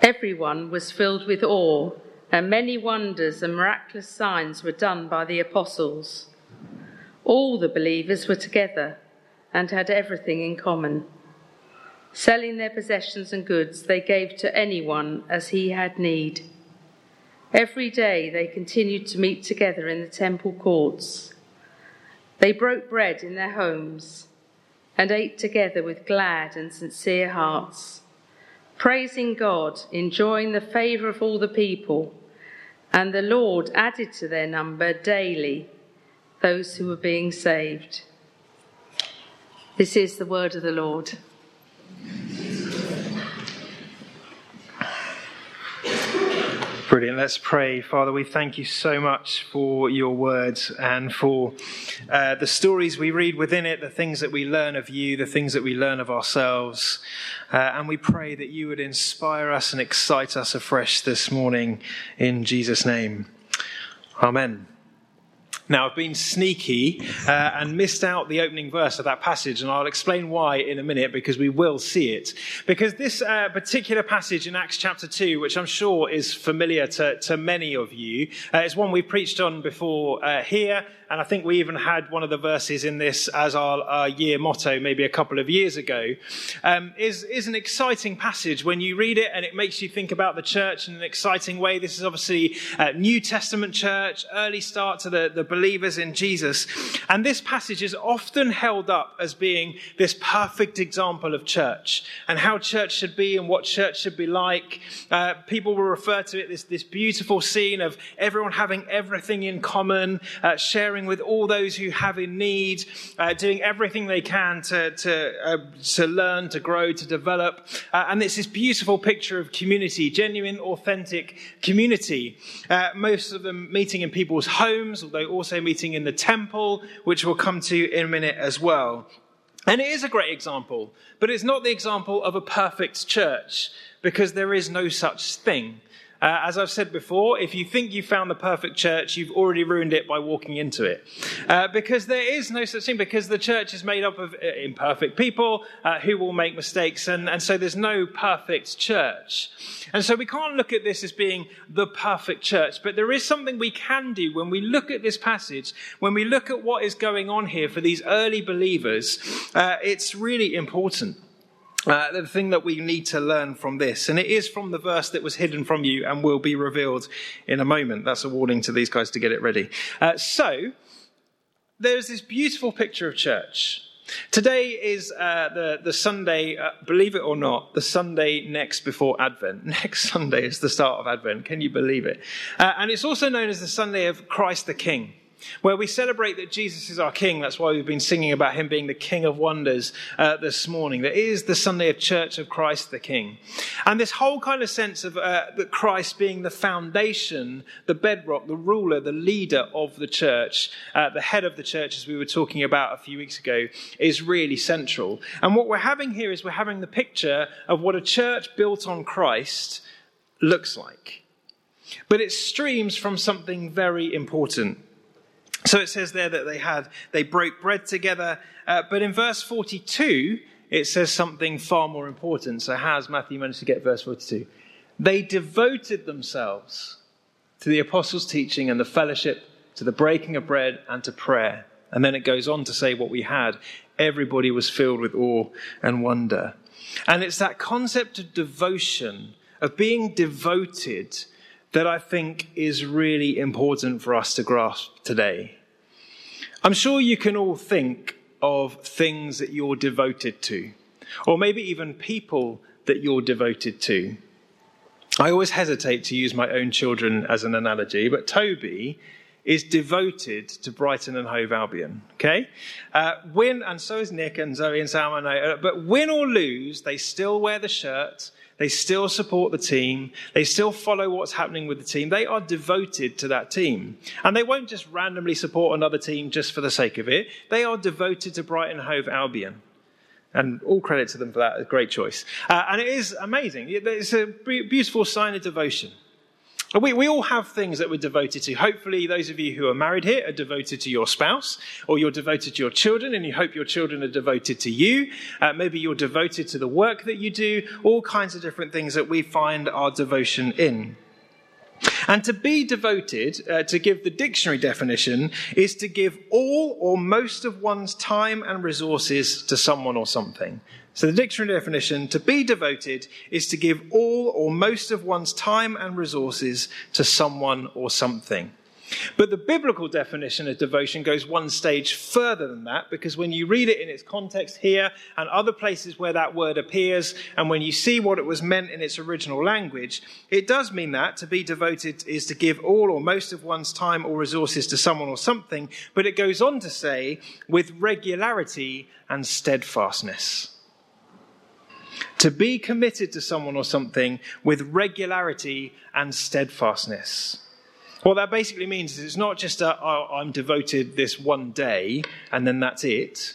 Everyone was filled with awe, and many wonders and miraculous signs were done by the apostles. All the believers were together and had everything in common. Selling their possessions and goods, they gave to anyone as he had need. Every day they continued to meet together in the temple courts. They broke bread in their homes and ate together with glad and sincere hearts praising God, enjoying the favour of all the people. And the Lord added to their number daily those who were being saved. This is the word of the Lord. Brilliant. Let's pray. Father, we thank you so much for your words and for uh, the stories we read within it, the things that we learn of you, the things that we learn of ourselves. Uh, and we pray that you would inspire us and excite us afresh this morning in Jesus' name. Amen. Now, I've been sneaky uh, and missed out the opening verse of that passage, and I'll explain why in a minute because we will see it. Because this uh, particular passage in Acts chapter 2, which I'm sure is familiar to, to many of you, uh, is one we preached on before uh, here and I think we even had one of the verses in this as our, our year motto maybe a couple of years ago, um, is, is an exciting passage when you read it and it makes you think about the church in an exciting way. This is obviously New Testament church, early start to the, the believers in Jesus. And this passage is often held up as being this perfect example of church and how church should be and what church should be like. Uh, people will refer to it this, this beautiful scene of everyone having everything in common, uh, sharing with all those who have in need, uh, doing everything they can to, to, uh, to learn, to grow, to develop. Uh, and it's this beautiful picture of community, genuine, authentic community. Uh, most of them meeting in people's homes, although also meeting in the temple, which we'll come to in a minute as well. And it is a great example, but it's not the example of a perfect church because there is no such thing. Uh, as I've said before, if you think you've found the perfect church, you've already ruined it by walking into it. Uh, because there is no such thing, because the church is made up of uh, imperfect people uh, who will make mistakes, and, and so there's no perfect church. And so we can't look at this as being the perfect church, but there is something we can do when we look at this passage, when we look at what is going on here for these early believers, uh, it's really important. Uh, the thing that we need to learn from this, and it is from the verse that was hidden from you and will be revealed in a moment. That's a warning to these guys to get it ready. Uh, so, there's this beautiful picture of church. Today is uh, the, the Sunday, uh, believe it or not, the Sunday next before Advent. Next Sunday is the start of Advent. Can you believe it? Uh, and it's also known as the Sunday of Christ the King where we celebrate that Jesus is our King. That's why we've been singing about him being the King of wonders uh, this morning. That is the Sunday of Church of Christ the King. And this whole kind of sense of uh, that Christ being the foundation, the bedrock, the ruler, the leader of the church, uh, the head of the church, as we were talking about a few weeks ago, is really central. And what we're having here is we're having the picture of what a church built on Christ looks like. But it streams from something very important. So it says there that they had, they broke bread together. Uh, but in verse 42, it says something far more important. So how has Matthew managed to get verse 42? They devoted themselves to the apostles' teaching and the fellowship, to the breaking of bread and to prayer. And then it goes on to say what we had. Everybody was filled with awe and wonder. And it's that concept of devotion, of being devoted, that I think is really important for us to grasp today. I'm sure you can all think of things that you're devoted to, or maybe even people that you're devoted to. I always hesitate to use my own children as an analogy, but Toby is devoted to Brighton and Hove Albion. Okay? Uh, win, and so is Nick and Zoe and Sam, and I, but win or lose, they still wear the shirt, they still support the team. They still follow what's happening with the team. They are devoted to that team. And they won't just randomly support another team just for the sake of it. They are devoted to Brighton Hove Albion. And all credit to them for that. A great choice. Uh, and it is amazing. It's a beautiful sign of devotion. We, we all have things that we're devoted to. Hopefully, those of you who are married here are devoted to your spouse, or you're devoted to your children, and you hope your children are devoted to you. Uh, maybe you're devoted to the work that you do, all kinds of different things that we find our devotion in. And to be devoted, uh, to give the dictionary definition, is to give all or most of one's time and resources to someone or something. So the dictionary definition, to be devoted, is to give all or most of one's time and resources to someone or something. But the biblical definition of devotion goes one stage further than that because when you read it in its context here and other places where that word appears, and when you see what it was meant in its original language, it does mean that to be devoted is to give all or most of one's time or resources to someone or something, but it goes on to say with regularity and steadfastness to be committed to someone or something with regularity and steadfastness. What that basically means is it's not just a, oh, I'm devoted this one day and then that's it.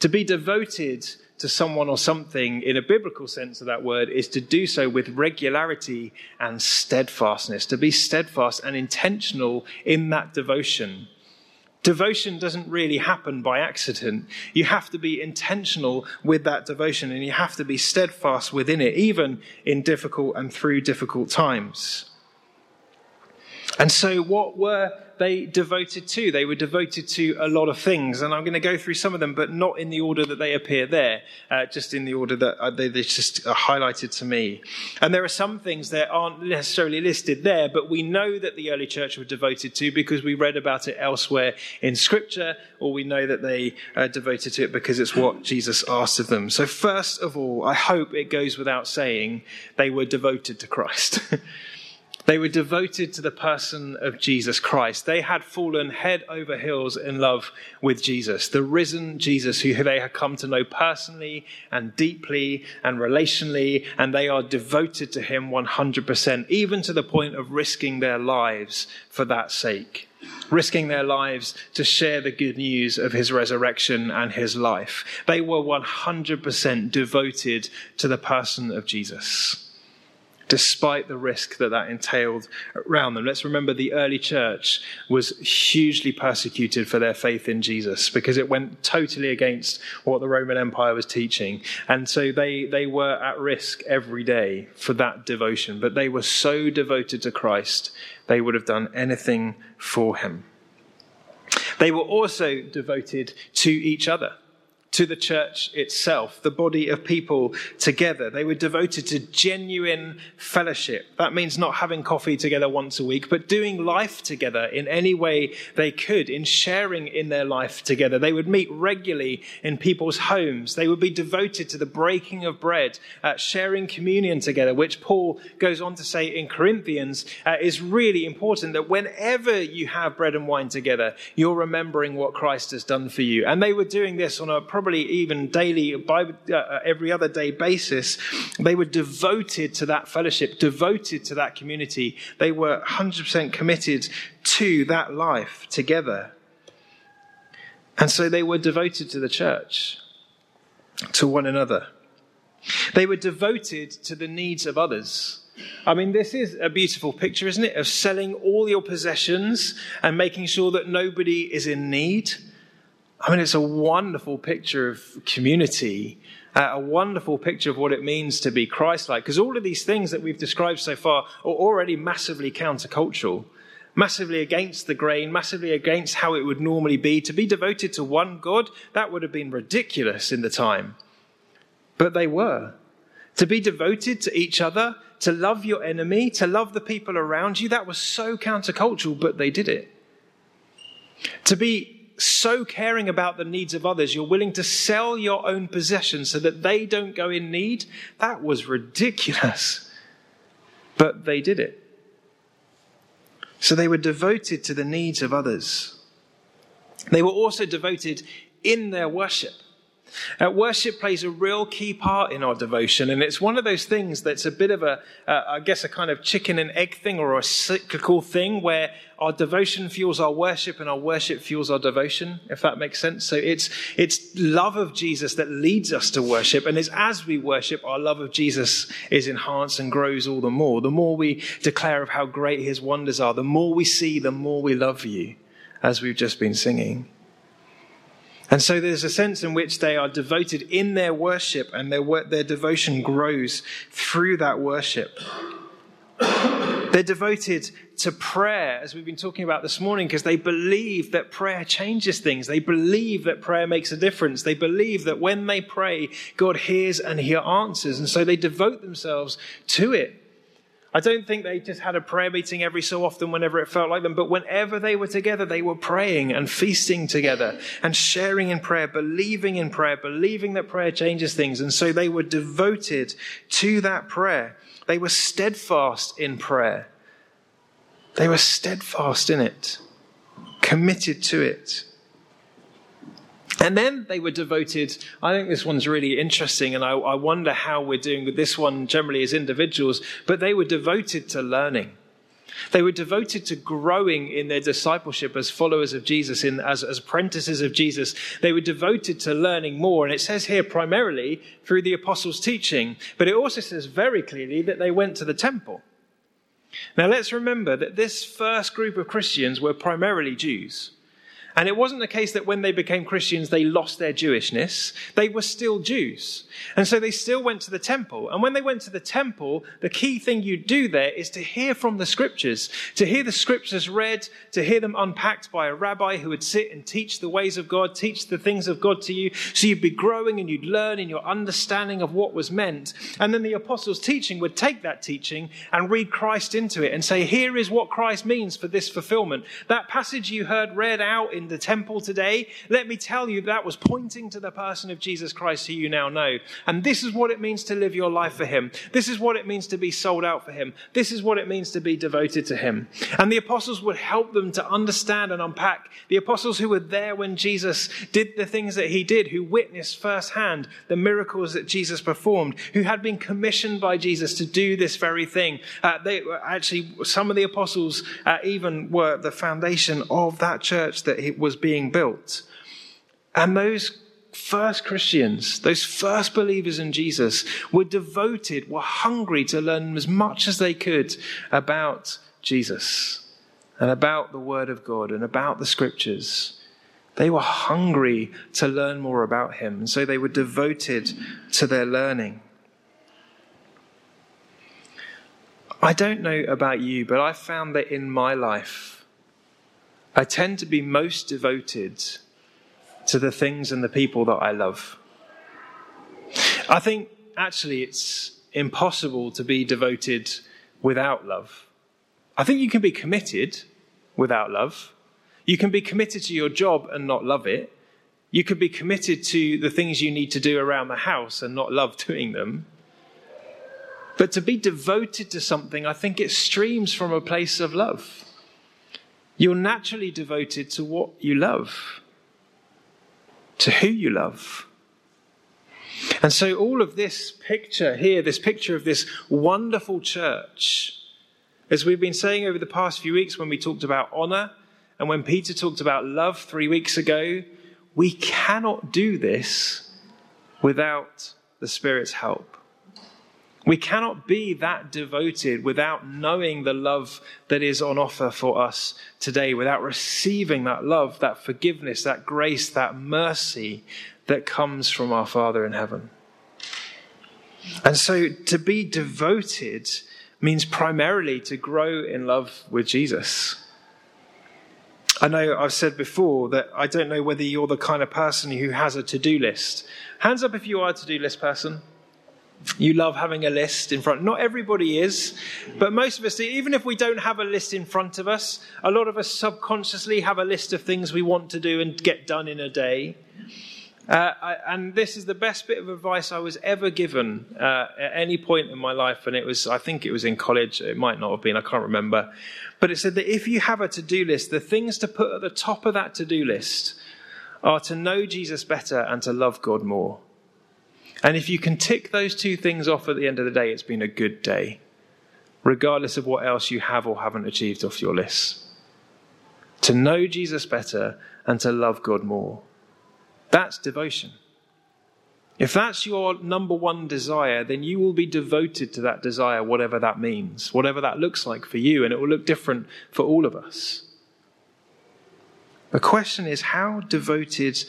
To be devoted to someone or something in a biblical sense of that word is to do so with regularity and steadfastness, to be steadfast and intentional in that devotion. Devotion doesn't really happen by accident. You have to be intentional with that devotion and you have to be steadfast within it, even in difficult and through difficult times. And so, what were they devoted to? They were devoted to a lot of things, and I'm going to go through some of them, but not in the order that they appear there, uh, just in the order that uh, they, they just are highlighted to me. And there are some things that aren't necessarily listed there, but we know that the early church were devoted to because we read about it elsewhere in Scripture, or we know that they are devoted to it because it's what Jesus asked of them. So, first of all, I hope it goes without saying they were devoted to Christ. They were devoted to the person of Jesus Christ. They had fallen head over heels in love with Jesus, the risen Jesus who they had come to know personally and deeply and relationally, and they are devoted to him 100%, even to the point of risking their lives for that sake. Risking their lives to share the good news of his resurrection and his life. They were 100% devoted to the person of Jesus despite the risk that that entailed around them. Let's remember the early church was hugely persecuted for their faith in Jesus because it went totally against what the Roman Empire was teaching. And so they, they were at risk every day for that devotion. But they were so devoted to Christ, they would have done anything for him. They were also devoted to each other to the church itself, the body of people together. They were devoted to genuine fellowship. That means not having coffee together once a week, but doing life together in any way they could, in sharing in their life together. They would meet regularly in people's homes. They would be devoted to the breaking of bread, uh, sharing communion together, which Paul goes on to say in Corinthians uh, is really important that whenever you have bread and wine together, you're remembering what Christ has done for you. And they were doing this on a probably even daily, by uh, every other day basis, they were devoted to that fellowship, devoted to that community. They were 100% committed to that life together. And so they were devoted to the church, to one another. They were devoted to the needs of others. I mean, this is a beautiful picture, isn't it? Of selling all your possessions and making sure that nobody is in need. I mean, it's a wonderful picture of community, uh, a wonderful picture of what it means to be Christ like. Because all of these things that we've described so far are already massively countercultural, massively against the grain, massively against how it would normally be. To be devoted to one God, that would have been ridiculous in the time. But they were. To be devoted to each other, to love your enemy, to love the people around you, that was so countercultural, but they did it. To be so caring about the needs of others, you're willing to sell your own possessions so that they don't go in need, that was ridiculous. But they did it. So they were devoted to the needs of others. They were also devoted in their worship. Uh, worship plays a real key part in our devotion, and it's one of those things that's a bit of a, uh, I guess, a kind of chicken and egg thing or a cyclical thing where our devotion fuels our worship and our worship fuels our devotion, if that makes sense. So it's, it's love of Jesus that leads us to worship, and it's as we worship, our love of Jesus is enhanced and grows all the more. The more we declare of how great his wonders are, the more we see, the more we love you, as we've just been singing. And so there's a sense in which they are devoted in their worship and their, their devotion grows through that worship. They're devoted to prayer, as we've been talking about this morning, because they believe that prayer changes things. They believe that prayer makes a difference. They believe that when they pray, God hears and He answers. And so they devote themselves to it. I don't think they just had a prayer meeting every so often whenever it felt like them, but whenever they were together, they were praying and feasting together and sharing in prayer, believing in prayer, believing that prayer changes things. And so they were devoted to that prayer. They were steadfast in prayer. They were steadfast in it, committed to it. And then they were devoted. I think this one's really interesting, and I, I, wonder how we're doing with this one generally as individuals, but they were devoted to learning. They were devoted to growing in their discipleship as followers of Jesus, in, as, as apprentices of Jesus. They were devoted to learning more. And it says here primarily through the apostles' teaching, but it also says very clearly that they went to the temple. Now let's remember that this first group of Christians were primarily Jews. And it wasn't the case that when they became Christians, they lost their Jewishness. They were still Jews. And so they still went to the temple. And when they went to the temple, the key thing you do there is to hear from the scriptures, to hear the scriptures read, to hear them unpacked by a rabbi who would sit and teach the ways of God, teach the things of God to you. So you'd be growing and you'd learn in your understanding of what was meant. And then the apostles' teaching would take that teaching and read Christ into it and say, here is what Christ means for this fulfillment. That passage you heard read out in in the temple today, let me tell you that was pointing to the person of Jesus Christ who you now know. And this is what it means to live your life for Him. This is what it means to be sold out for Him. This is what it means to be devoted to Him. And the apostles would help them to understand and unpack. The apostles who were there when Jesus did the things that He did, who witnessed firsthand the miracles that Jesus performed, who had been commissioned by Jesus to do this very thing. Uh, they actually, some of the apostles uh, even were the foundation of that church that he, was being built. And those first Christians, those first believers in Jesus, were devoted, were hungry to learn as much as they could about Jesus and about the Word of God and about the Scriptures. They were hungry to learn more about Him, and so they were devoted to their learning. I don't know about you, but I found that in my life, I tend to be most devoted to the things and the people that I love. I think actually it's impossible to be devoted without love. I think you can be committed without love. You can be committed to your job and not love it. You could be committed to the things you need to do around the house and not love doing them. But to be devoted to something, I think it streams from a place of love. You're naturally devoted to what you love, to who you love. And so, all of this picture here, this picture of this wonderful church, as we've been saying over the past few weeks when we talked about honor and when Peter talked about love three weeks ago, we cannot do this without the Spirit's help. We cannot be that devoted without knowing the love that is on offer for us today, without receiving that love, that forgiveness, that grace, that mercy that comes from our Father in heaven. And so to be devoted means primarily to grow in love with Jesus. I know I've said before that I don't know whether you're the kind of person who has a to do list. Hands up if you are a to do list person. You love having a list in front. Not everybody is, but most of us, even if we don't have a list in front of us, a lot of us subconsciously have a list of things we want to do and get done in a day. Uh, I, and this is the best bit of advice I was ever given uh, at any point in my life. And it was, I think it was in college. It might not have been. I can't remember. But it said that if you have a to do list, the things to put at the top of that to do list are to know Jesus better and to love God more. And if you can tick those two things off at the end of the day, it's been a good day, regardless of what else you have or haven't achieved off your list. To know Jesus better and to love God more. That's devotion. If that's your number one desire, then you will be devoted to that desire, whatever that means, whatever that looks like for you, and it will look different for all of us. The question is how devoted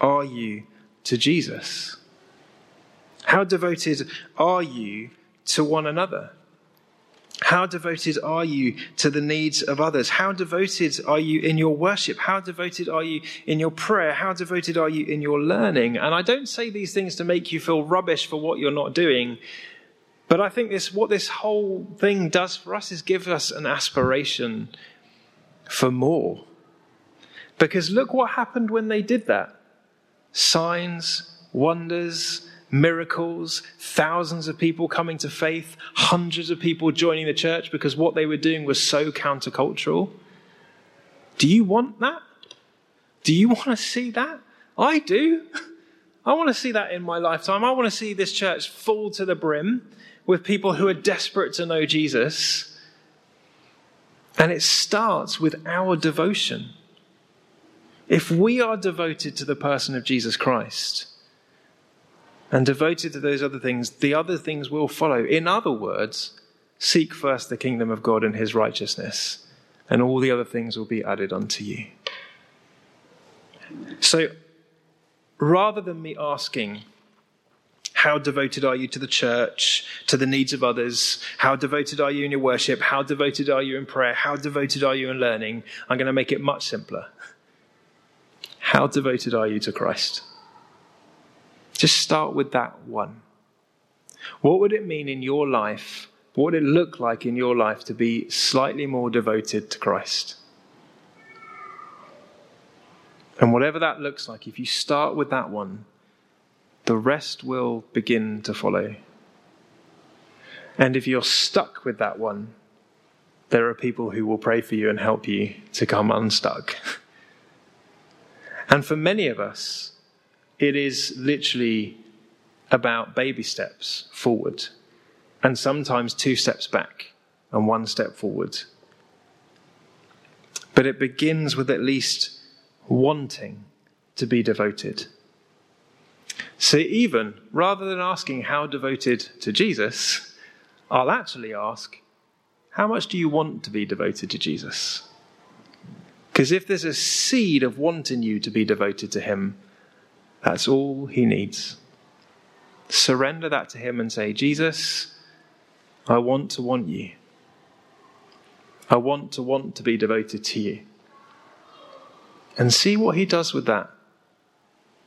are you to Jesus? How devoted are you to one another? How devoted are you to the needs of others? How devoted are you in your worship? How devoted are you in your prayer? How devoted are you in your learning? And I don't say these things to make you feel rubbish for what you're not doing, but I think this, what this whole thing does for us is give us an aspiration for more. Because look what happened when they did that signs, wonders, miracles, thousands of people coming to faith, hundreds of people joining the church because what they were doing was so countercultural. Do you want that? Do you want to see that? I do. I want to see that in my lifetime. I want to see this church full to the brim with people who are desperate to know Jesus. And it starts with our devotion. If we are devoted to the person of Jesus Christ, and devoted to those other things, the other things will follow. In other words, seek first the kingdom of God and his righteousness, and all the other things will be added unto you. So, rather than me asking, how devoted are you to the church, to the needs of others? How devoted are you in your worship? How devoted are you in prayer? How devoted are you in learning? I'm going to make it much simpler. How devoted are you to Christ? Just start with that one. What would it mean in your life? What would it look like in your life to be slightly more devoted to Christ? And whatever that looks like, if you start with that one, the rest will begin to follow. And if you're stuck with that one, there are people who will pray for you and help you to come unstuck. and for many of us, it is literally about baby steps forward, and sometimes two steps back and one step forward. But it begins with at least wanting to be devoted. So, even rather than asking how devoted to Jesus, I'll actually ask, how much do you want to be devoted to Jesus? Because if there's a seed of wanting you to be devoted to Him, that's all he needs. Surrender that to him and say, Jesus, I want to want you. I want to want to be devoted to you. And see what he does with that.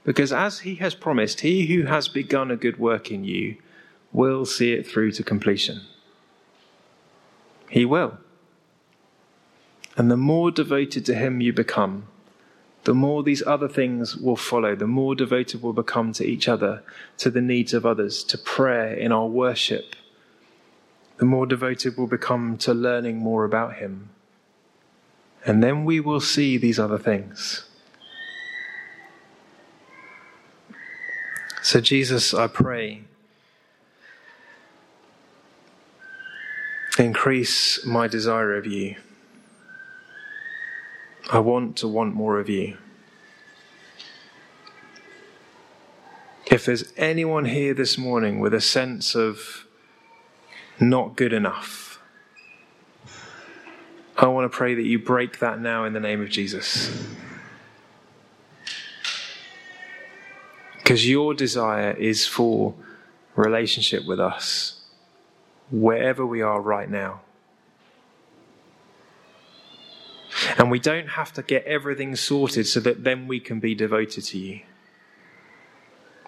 Because as he has promised, he who has begun a good work in you will see it through to completion. He will. And the more devoted to him you become, the more these other things will follow, the more devoted we'll become to each other, to the needs of others, to prayer in our worship, the more devoted we'll become to learning more about Him. And then we will see these other things. So, Jesus, I pray, increase my desire of you. I want to want more of you. If there's anyone here this morning with a sense of not good enough, I want to pray that you break that now in the name of Jesus. Because your desire is for relationship with us, wherever we are right now. And we don't have to get everything sorted so that then we can be devoted to you.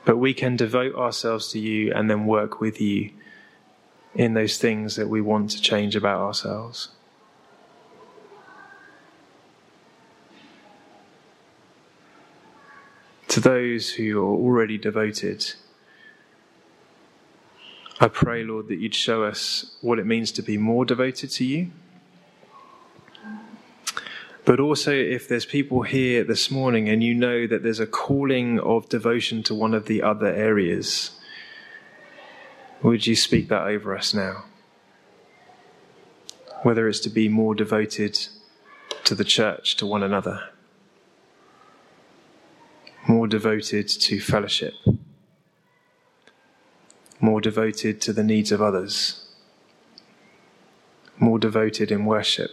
But we can devote ourselves to you and then work with you in those things that we want to change about ourselves. To those who are already devoted, I pray, Lord, that you'd show us what it means to be more devoted to you But also, if there's people here this morning and you know that there's a calling of devotion to one of the other areas, would you speak that over us now? Whether it's to be more devoted to the church, to one another, more devoted to fellowship, more devoted to the needs of others, more devoted in worship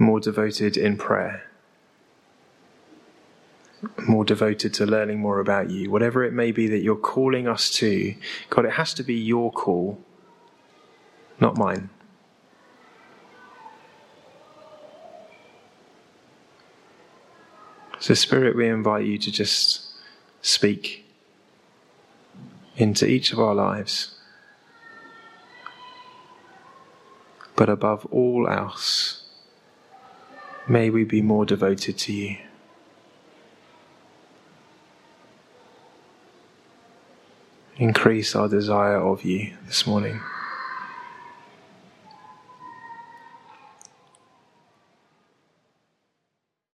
more devoted in prayer, more devoted to learning more about you. Whatever it may be that you're calling us to, God, it has to be your call, not mine. So, Spirit, we invite you to just speak into each of our lives. But above all else, May we be more devoted to you. Increase our desire of you this morning.